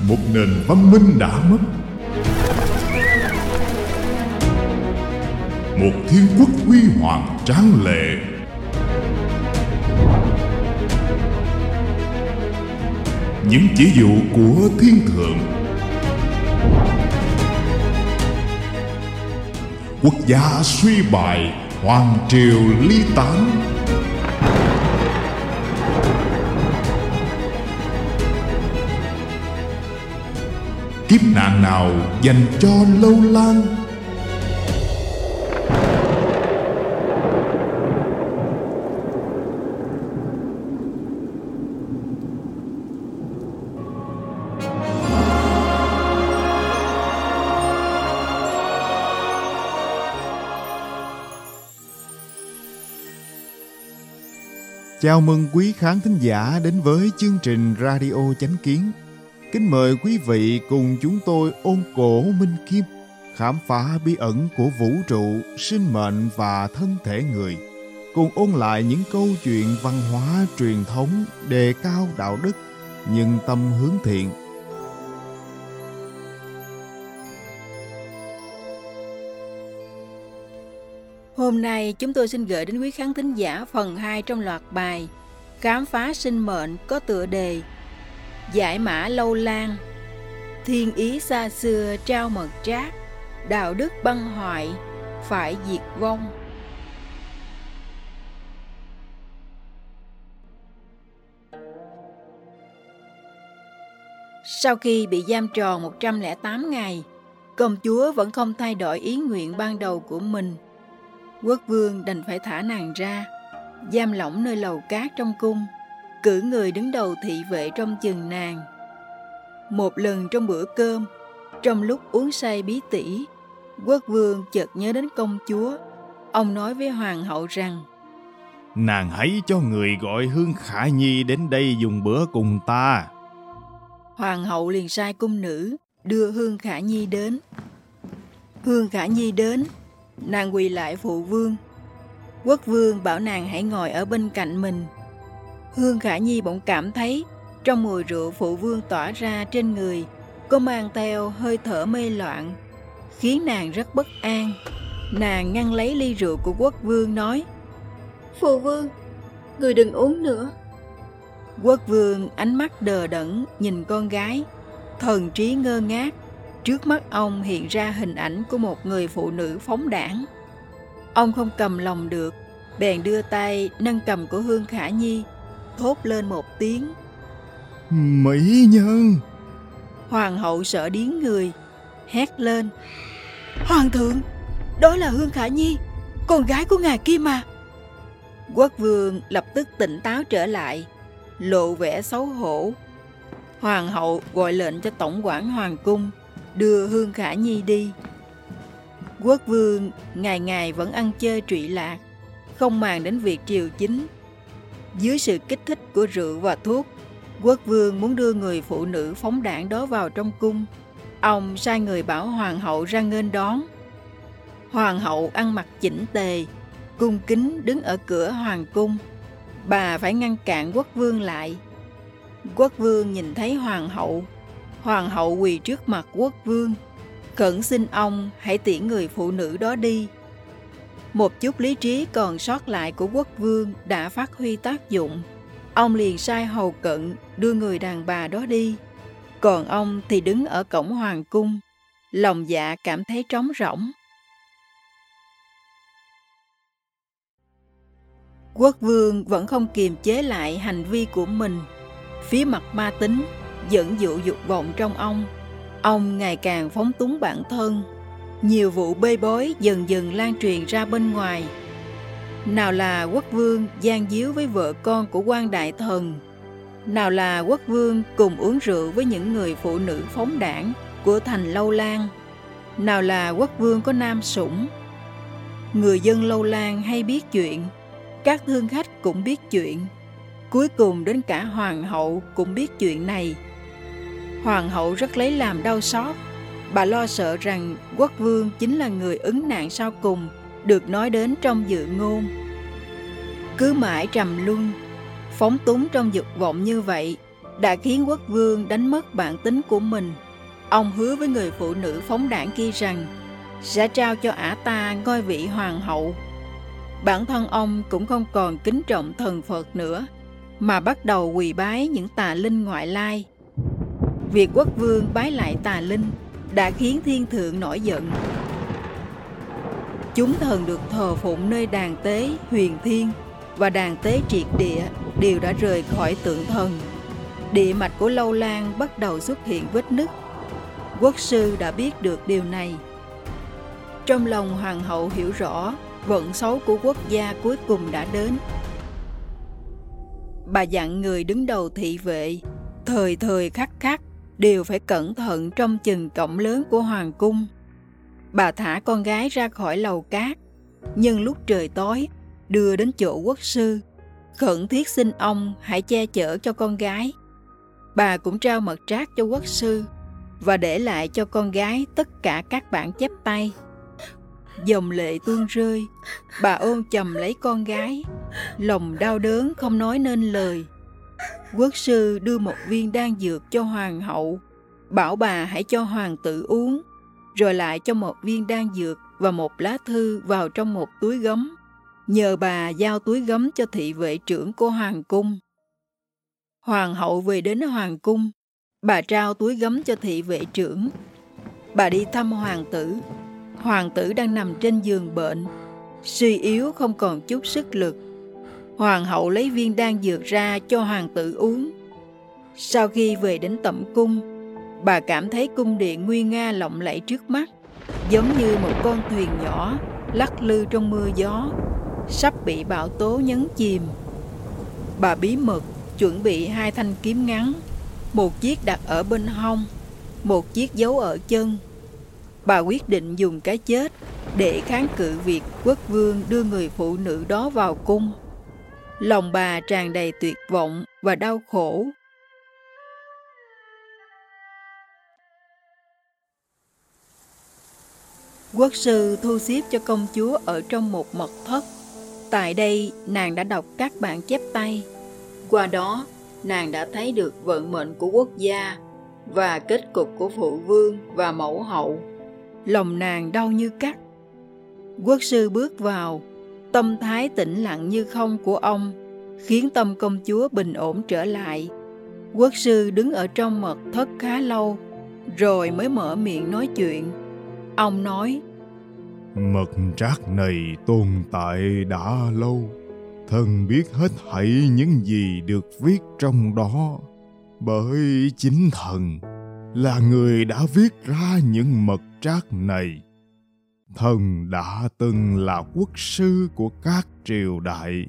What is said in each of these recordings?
một nền văn minh đã mất. Một thiên quốc huy hoàng tráng lệ. Những chỉ dụ của thiên thượng. Quốc gia suy bại, hoàng triều ly tán. Nạn nào dành cho lâu lan Chào mừng quý khán thính giả đến với chương trình Radio Chánh Kiến. Kính mời quý vị cùng chúng tôi ôn cổ Minh Kim, khám phá bí ẩn của vũ trụ, sinh mệnh và thân thể người. Cùng ôn lại những câu chuyện văn hóa truyền thống đề cao đạo đức, nhưng tâm hướng thiện. Hôm nay chúng tôi xin gửi đến quý khán thính giả phần 2 trong loạt bài Khám phá sinh mệnh có tựa đề Giải mã lâu lan. Thiên ý xa xưa trao mật trác Đạo đức băng hoại Phải diệt vong. Sau khi bị giam tròn 108 ngày, công chúa vẫn không thay đổi ý nguyện ban đầu của mình. Quốc vương đành phải thả nàng ra, giam lỏng nơi lầu cát trong cung, cử người đứng đầu thị vệ trong chừng nàng. Một lần trong bữa cơm, trong lúc uống say bí tỉ, quốc vương chợt nhớ đến công chúa. Ông nói với hoàng hậu rằng, Nàng hãy cho người gọi Hương Khả Nhi đến đây dùng bữa cùng ta. Hoàng hậu liền sai cung nữ đưa Hương Khả Nhi đến. Hương Khả Nhi đến, nàng quỳ lại phụ vương. Quốc vương bảo nàng hãy ngồi ở bên cạnh mình. Hương Khả Nhi bỗng cảm thấy trong mùi rượu phụ vương tỏa ra trên người có mang theo hơi thở mê loạn, khiến nàng rất bất an. Nàng ngăn lấy ly rượu của quốc vương nói Phụ vương, người đừng uống nữa. Quốc vương ánh mắt đờ đẫn nhìn con gái, thần trí ngơ ngác. Trước mắt ông hiện ra hình ảnh của một người phụ nữ phóng đảng. Ông không cầm lòng được, bèn đưa tay nâng cầm của Hương Khả Nhi, thốt lên một tiếng. Mỹ nhân! Hoàng hậu sợ điếng người, hét lên. Hoàng thượng, đó là Hương Khả Nhi, con gái của ngài kia mà. Quốc vương lập tức tỉnh táo trở lại, lộ vẻ xấu hổ. Hoàng hậu gọi lệnh cho tổng quản hoàng cung đưa Hương Khả Nhi đi. Quốc vương ngày ngày vẫn ăn chơi trụy lạc, không màng đến việc triều chính. Dưới sự kích thích của rượu và thuốc, quốc vương muốn đưa người phụ nữ phóng đảng đó vào trong cung. Ông sai người bảo hoàng hậu ra nghênh đón. Hoàng hậu ăn mặc chỉnh tề, cung kính đứng ở cửa hoàng cung. Bà phải ngăn cản quốc vương lại. Quốc vương nhìn thấy hoàng hậu. Hoàng hậu quỳ trước mặt quốc vương. Khẩn xin ông hãy tiễn người phụ nữ đó đi. Một chút lý trí còn sót lại của quốc vương đã phát huy tác dụng. Ông liền sai hầu cận đưa người đàn bà đó đi. Còn ông thì đứng ở cổng hoàng cung, lòng dạ cảm thấy trống rỗng. Quốc vương vẫn không kiềm chế lại hành vi của mình. Phía mặt ma tính, dẫn dụ dục vọng trong ông. Ông ngày càng phóng túng bản thân. Nhiều vụ bê bối dần dần lan truyền ra bên ngoài. Nào là quốc vương gian díu với vợ con của quan đại thần. Nào là quốc vương cùng uống rượu với những người phụ nữ phóng đảng của thành Lâu Lan. Nào là quốc vương có nam sủng. Người dân Lâu Lan hay biết chuyện, các thương khách cũng biết chuyện. Cuối cùng đến cả hoàng hậu cũng biết chuyện này. Hoàng hậu rất lấy làm đau xót. Bà lo sợ rằng quốc vương chính là người ứng nạn sau cùng được nói đến trong dự ngôn. Cứ mãi trầm luân, phóng túng trong dục vọng như vậy, đã khiến quốc vương đánh mất bản tính của mình. Ông hứa với người phụ nữ phóng đảng kia rằng sẽ trao cho ả ta ngôi vị hoàng hậu. Bản thân ông cũng không còn kính trọng thần Phật nữa, mà bắt đầu quỳ bái những tà linh ngoại lai. Việc quốc vương bái lại tà linh đã khiến thiên thượng nổi giận. Chúng thần được thờ phụng nơi đàn tế huyền thiên và đàn tế triệt địa đều đã rời khỏi tượng thần. Địa mạch của Lâu Lan bắt đầu xuất hiện vết nứt. Quốc sư đã biết được điều này. Trong lòng hoàng hậu hiểu rõ vận xấu của quốc gia cuối cùng đã đến. Bà dặn người đứng đầu thị vệ, thời thời khắc khắc đều phải cẩn thận trong chừng cổng lớn của hoàng cung. Bà thả con gái ra khỏi lầu cát, nhưng lúc trời tối, đưa đến chỗ quốc sư, khẩn thiết xin ông hãy che chở cho con gái. Bà cũng trao mật trác cho quốc sư và để lại cho con gái tất cả các bản chép tay. Dòng lệ tuôn rơi, bà ôm chầm lấy con gái, lòng đau đớn không nói nên lời. Quốc sư đưa một viên đan dược cho hoàng hậu, bảo bà hãy cho hoàng tử uống, rồi lại cho một viên đan dược và một lá thư vào trong một túi gấm, nhờ bà giao túi gấm cho thị vệ trưởng của hoàng cung. Hoàng hậu về đến hoàng cung, bà trao túi gấm cho thị vệ trưởng. Bà đi thăm hoàng tử. Hoàng tử đang nằm trên giường bệnh, suy yếu không còn chút sức lực. Hoàng hậu lấy viên đan dược ra cho hoàng tử uống. Sau khi về đến tẩm cung, bà cảm thấy cung điện nguy nga lộng lẫy trước mắt, giống như một con thuyền nhỏ lắc lư trong mưa gió, sắp bị bão tố nhấn chìm. Bà bí mật chuẩn bị hai thanh kiếm ngắn, một chiếc đặt ở bên hông, một chiếc giấu ở chân. Bà quyết định dùng cái chết để kháng cự việc quốc vương đưa người phụ nữ đó vào cung. Lòng bà tràn đầy tuyệt vọng và đau khổ. Quốc sư thu xếp cho công chúa ở trong một mật thất. Tại đây, nàng đã đọc các bản chép tay. Qua đó, nàng đã thấy được vận mệnh của quốc gia và kết cục của phụ vương và mẫu hậu. Lòng nàng đau như cắt. Quốc sư bước vào, tâm thái tĩnh lặng như không của ông khiến tâm công chúa bình ổn trở lại. Quốc sư đứng ở trong mật thất khá lâu, rồi mới mở miệng nói chuyện. Ông nói, Mật trác này tồn tại đã lâu. Thần biết hết thảy những gì được viết trong đó. Bởi chính thần là người đã viết ra những mật trác này. Thần đã từng là quốc sư của các triều đại.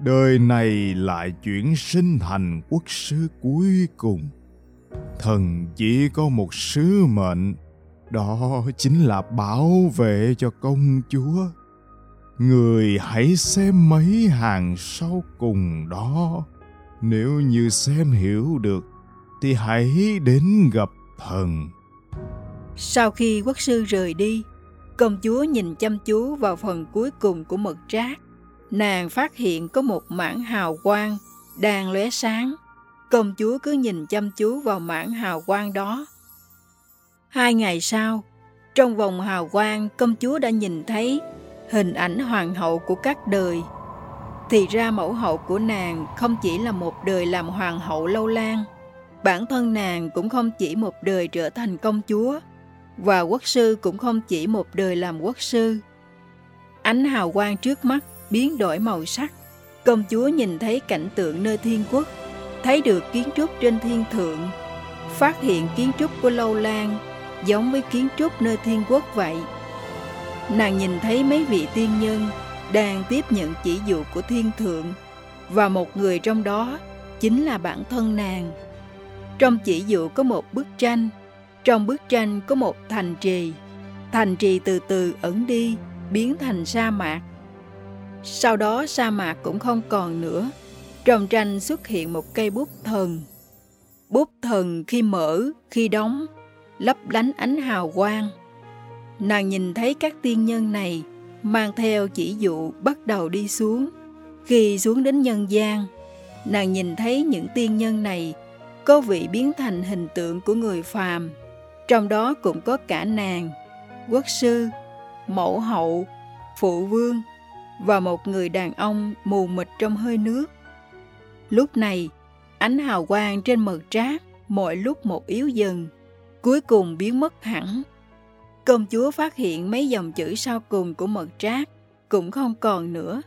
Đời này lại chuyển sinh thành quốc sư cuối cùng. Thần chỉ có một sứ mệnh, đó chính là bảo vệ cho công chúa người hãy xem mấy hàng sau cùng đó nếu như xem hiểu được, thì hãy đến gặp thần sau khi quốc sư rời đi công chúa nhìn chăm chú vào phần cuối cùng của mật trác. Nàng phát hiện có một mảng hào quang đang lóe sáng. Công chúa cứ nhìn chăm chú vào mảng hào quang đó. Hai ngày sau, trong vòng hào quang, công chúa đã nhìn thấy hình ảnh hoàng hậu của các đời. Thì ra mẫu hậu của nàng không chỉ là một đời làm hoàng hậu lâu lan, bản thân nàng cũng không chỉ một đời trở thành công chúa, và quốc sư cũng không chỉ một đời làm quốc sư. Ánh hào quang trước mắt biến đổi màu sắc, công chúa nhìn thấy cảnh tượng nơi thiên quốc, thấy được kiến trúc trên thiên thượng, phát hiện kiến trúc của lâu lan giống với kiến trúc nơi thiên quốc vậy. Nàng nhìn thấy mấy vị tiên nhân đang tiếp nhận chỉ dụ của thiên thượng và một người trong đó chính là bản thân nàng. Trong chỉ dụ có một bức tranh, trong bức tranh có một thành trì. Thành trì từ từ ẩn đi, biến thành sa mạc. Sau đó sa mạc cũng không còn nữa. Trong tranh xuất hiện một cây bút thần. Bút thần khi mở, khi đóng lấp lánh ánh hào quang. Nàng nhìn thấy các tiên nhân này mang theo chỉ dụ bắt đầu đi xuống. Khi xuống đến nhân gian, nàng nhìn thấy những tiên nhân này có vị biến thành hình tượng của người phàm, trong đó cũng có cả nàng, quốc sư, mẫu hậu, phụ vương và một người đàn ông mù mịt trong hơi nước. Lúc này, ánh hào quang trên mật trác mỗi lúc một yếu dần, cuối cùng biến mất hẳn. Công chúa phát hiện mấy dòng chữ sau cùng của mật trác cũng không còn nữa.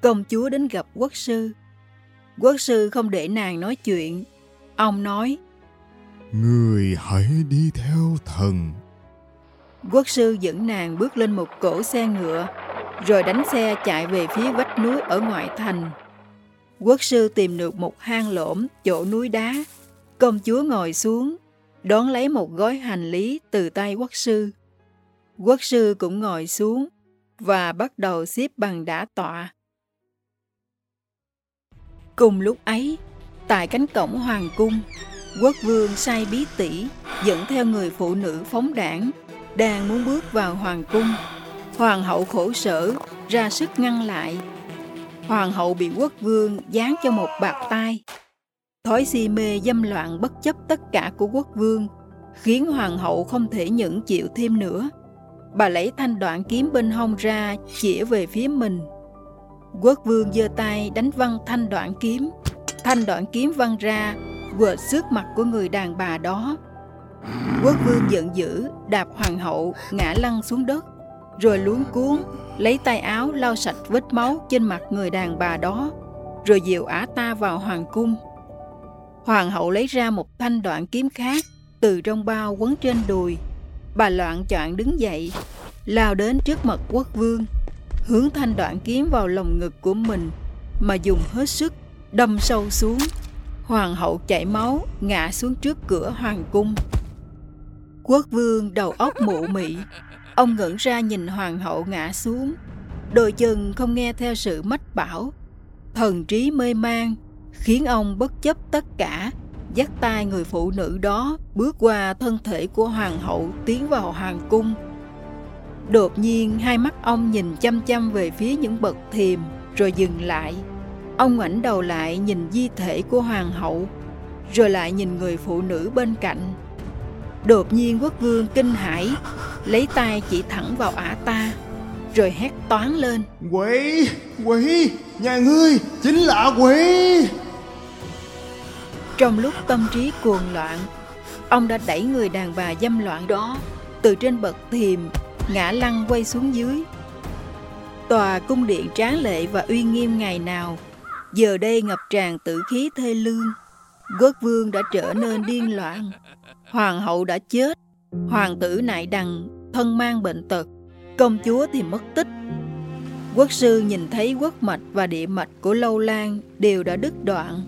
Công chúa đến gặp quốc sư. Quốc sư không để nàng nói chuyện. Ông nói, Người hãy đi theo thần. Quốc sư dẫn nàng bước lên một cỗ xe ngựa, rồi đánh xe chạy về phía vách núi ở ngoại thành. Quốc sư tìm được một hang lỗm chỗ núi đá. Công chúa ngồi xuống, đón lấy một gói hành lý từ tay quốc sư. Quốc sư cũng ngồi xuống và bắt đầu xếp bằng đã tọa. Cùng lúc ấy, tại cánh cổng hoàng cung, quốc vương sai bí tỷ dẫn theo người phụ nữ phóng đảng đang muốn bước vào hoàng cung. Hoàng hậu khổ sở, ra sức ngăn lại. Hoàng hậu bị quốc vương giáng cho một bạc tai. Thói si mê dâm loạn bất chấp tất cả của quốc vương, khiến hoàng hậu không thể nhẫn chịu thêm nữa. Bà lấy thanh đoạn kiếm bên hông ra, chĩa về phía mình. Quốc vương giơ tay đánh văng thanh đoạn kiếm. Thanh đoạn kiếm văng ra, quệt xước mặt của người đàn bà đó. Quốc vương giận dữ, đạp hoàng hậu, ngã lăn xuống đất, rồi luống cuốn, lấy tay áo lau sạch vết máu trên mặt người đàn bà đó, rồi dìu ả ta vào hoàng cung. Hoàng hậu lấy ra một thanh đoạn kiếm khác, từ trong bao quấn trên đùi. Bà loạn choạng đứng dậy, lao đến trước mặt quốc vương, hướng thanh đoạn kiếm vào lồng ngực của mình mà dùng hết sức đâm sâu xuống. Hoàng hậu chảy máu, ngã xuống trước cửa hoàng cung. Quốc vương đầu óc mụ mị, ông ngẩng ra nhìn hoàng hậu ngã xuống, đôi chân không nghe theo sự mách bảo, thần trí mê man, khiến ông bất chấp tất cả, dắt tay người phụ nữ đó bước qua thân thể của hoàng hậu tiến vào hoàng cung. Đột nhiên hai mắt ông nhìn chăm chăm về phía những bậc thềm rồi dừng lại. Ông ngoảnh đầu lại nhìn di thể của hoàng hậu, rồi lại nhìn người phụ nữ bên cạnh. Đột nhiên quốc vương kinh hãi, lấy tay chỉ thẳng vào ả ta, rồi hét toán lên. Quỷ, quỷ, nhà ngươi chính là quỷ. Trong lúc tâm trí cuồng loạn, ông đã đẩy người đàn bà dâm loạn đó từ trên bậc thềm ngã lăn quay xuống dưới. Tòa cung điện tráng lệ và uy nghiêm ngày nào, giờ đây ngập tràn tử khí thê lương. Quốc vương đã trở nên điên loạn, hoàng hậu đã chết, hoàng tử nại đằng, thân mang bệnh tật, công chúa thì mất tích. Quốc sư nhìn thấy quốc mạch và địa mạch của Lâu Lan đều đã đứt đoạn.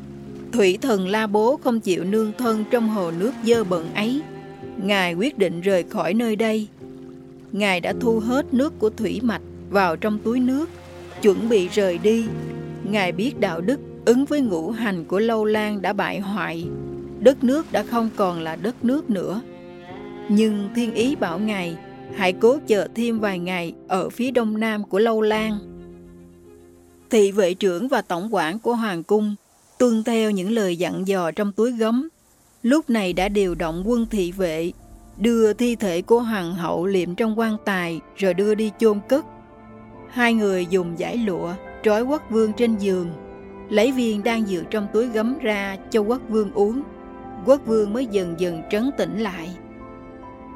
Thủy thần La Bố không chịu nương thân trong hồ nước dơ bẩn ấy. Ngài quyết định rời khỏi nơi đây. Ngài đã thu hết nước của thủy mạch vào trong túi nước, chuẩn bị rời đi. Ngài biết đạo đức ứng với ngũ hành của Lâu Lan đã bại hoại. Đất nước đã không còn là đất nước nữa. Nhưng thiên ý bảo Ngài hãy cố chờ thêm vài ngày ở phía đông nam của Lâu Lan. Thị vệ trưởng và tổng quản của Hoàng cung tuân theo những lời dặn dò trong túi gấm. Lúc này đã điều động quân thị vệ, đưa thi thể của hoàng hậu liệm trong quan tài rồi đưa đi chôn cất. Hai người dùng giải lụa trói quốc vương trên giường, lấy viên đang dự trong túi gấm ra cho quốc vương uống. Quốc vương mới dần dần trấn tĩnh lại.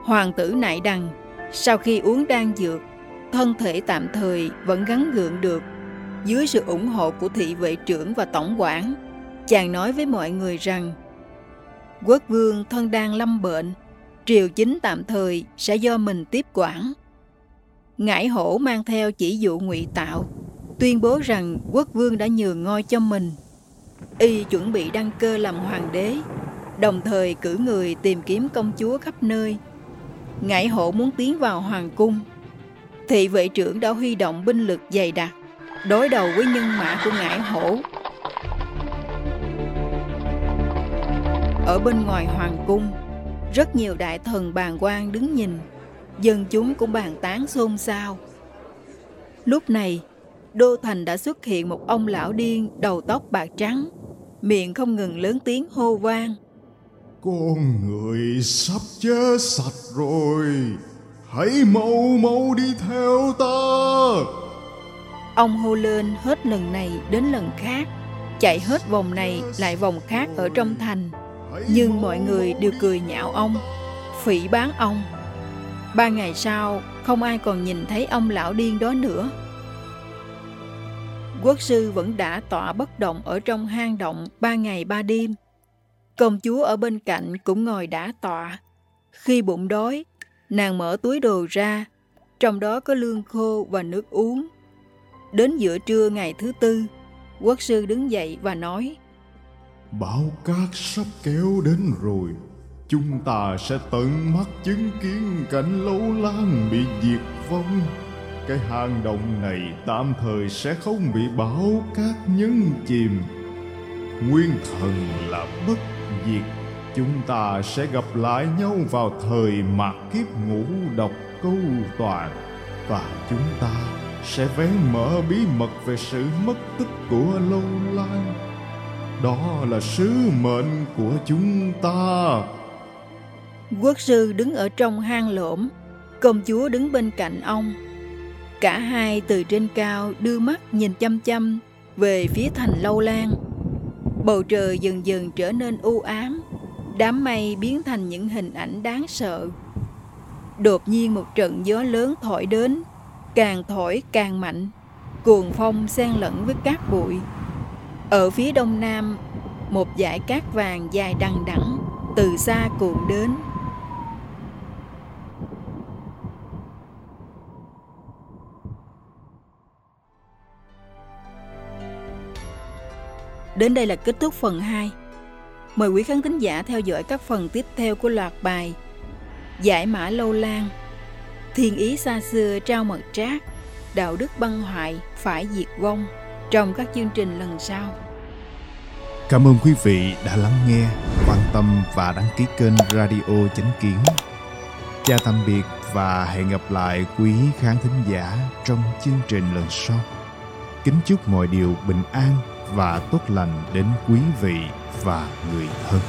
Hoàng tử nại đằng, sau khi uống đan dược, thân thể tạm thời vẫn gắn gượng được. Dưới sự ủng hộ của thị vệ trưởng và tổng quản, chàng nói với mọi người rằng quốc vương thân đang lâm bệnh, triều chính tạm thời sẽ do mình tiếp quản. Ngải hổ mang theo chỉ dụ ngụy tạo, tuyên bố rằng quốc vương đã nhường ngôi cho mình. Y chuẩn bị đăng cơ làm hoàng đế, đồng thời cử người tìm kiếm công chúa khắp nơi. Ngải hổ muốn tiến vào hoàng cung. Thị vệ trưởng đã huy động binh lực dày đặc, đối đầu với nhân mã của ngải hổ Ở bên ngoài hoàng cung, rất nhiều đại thần bàn quan đứng nhìn, dân chúng cũng bàn tán xôn xao. Lúc này, đô thành đã xuất hiện một ông lão điên đầu tóc bạc trắng, miệng không ngừng lớn tiếng hô vang. Con người sắp chết sạch rồi, hãy mau mau đi theo ta. Ông hô lên hết lần này đến lần khác, chạy hết vòng này lại vòng khác ở trong thành. Nhưng mọi người đều cười nhạo ông, phỉ bán ông. Ba ngày sau, không ai còn nhìn thấy ông lão điên đó nữa. Quốc sư vẫn đã tọa bất động ở trong hang động ba ngày ba đêm. Công chúa ở bên cạnh cũng ngồi đã tọa. Khi bụng đói, nàng mở túi đồ ra, trong đó có lương khô và nước uống. Đến giữa trưa ngày thứ tư, quốc sư đứng dậy và nói Bão cát sắp kéo đến rồi Chúng ta sẽ tận mắt chứng kiến cảnh lâu lan bị diệt vong cái hang động này tạm thời sẽ không bị bão cát nhấn chìm. Nguyên thần là bất diệt. Chúng ta sẽ gặp lại nhau vào thời mạt kiếp ngũ độc câu toàn. Và chúng ta sẽ vén mở bí mật về sự mất tích của lâu lan. Đó là sứ mệnh của chúng ta. Quốc sư đứng ở trong hang lỗm công chúa đứng bên cạnh ông cả hai từ trên cao đưa mắt nhìn chăm chăm về phía thành lâu lan. Bầu trời dần dần trở nên u ám, đám mây biến thành những hình ảnh đáng sợ. Đột nhiên một trận gió lớn thổi đến, càng thổi càng mạnh, cuồng phong xen lẫn với cát bụi. Ở phía đông nam, một dải cát vàng dài đằng đẵng từ xa cuộn đến. Đến đây là kết thúc phần 2. Mời quý khán thính giả theo dõi các phần tiếp theo của loạt bài Giải mã lâu lan Thiên ý xa xưa trao mật trác đạo đức băng hoại phải diệt vong trong các chương trình lần sau. Cảm ơn quý vị đã lắng nghe, quan tâm và đăng ký kênh Radio Chánh Kiến. Chào tạm biệt và hẹn gặp lại quý khán thính giả trong chương trình lần sau. Kính chúc mọi điều bình an và tốt lành đến quý vị và người thân.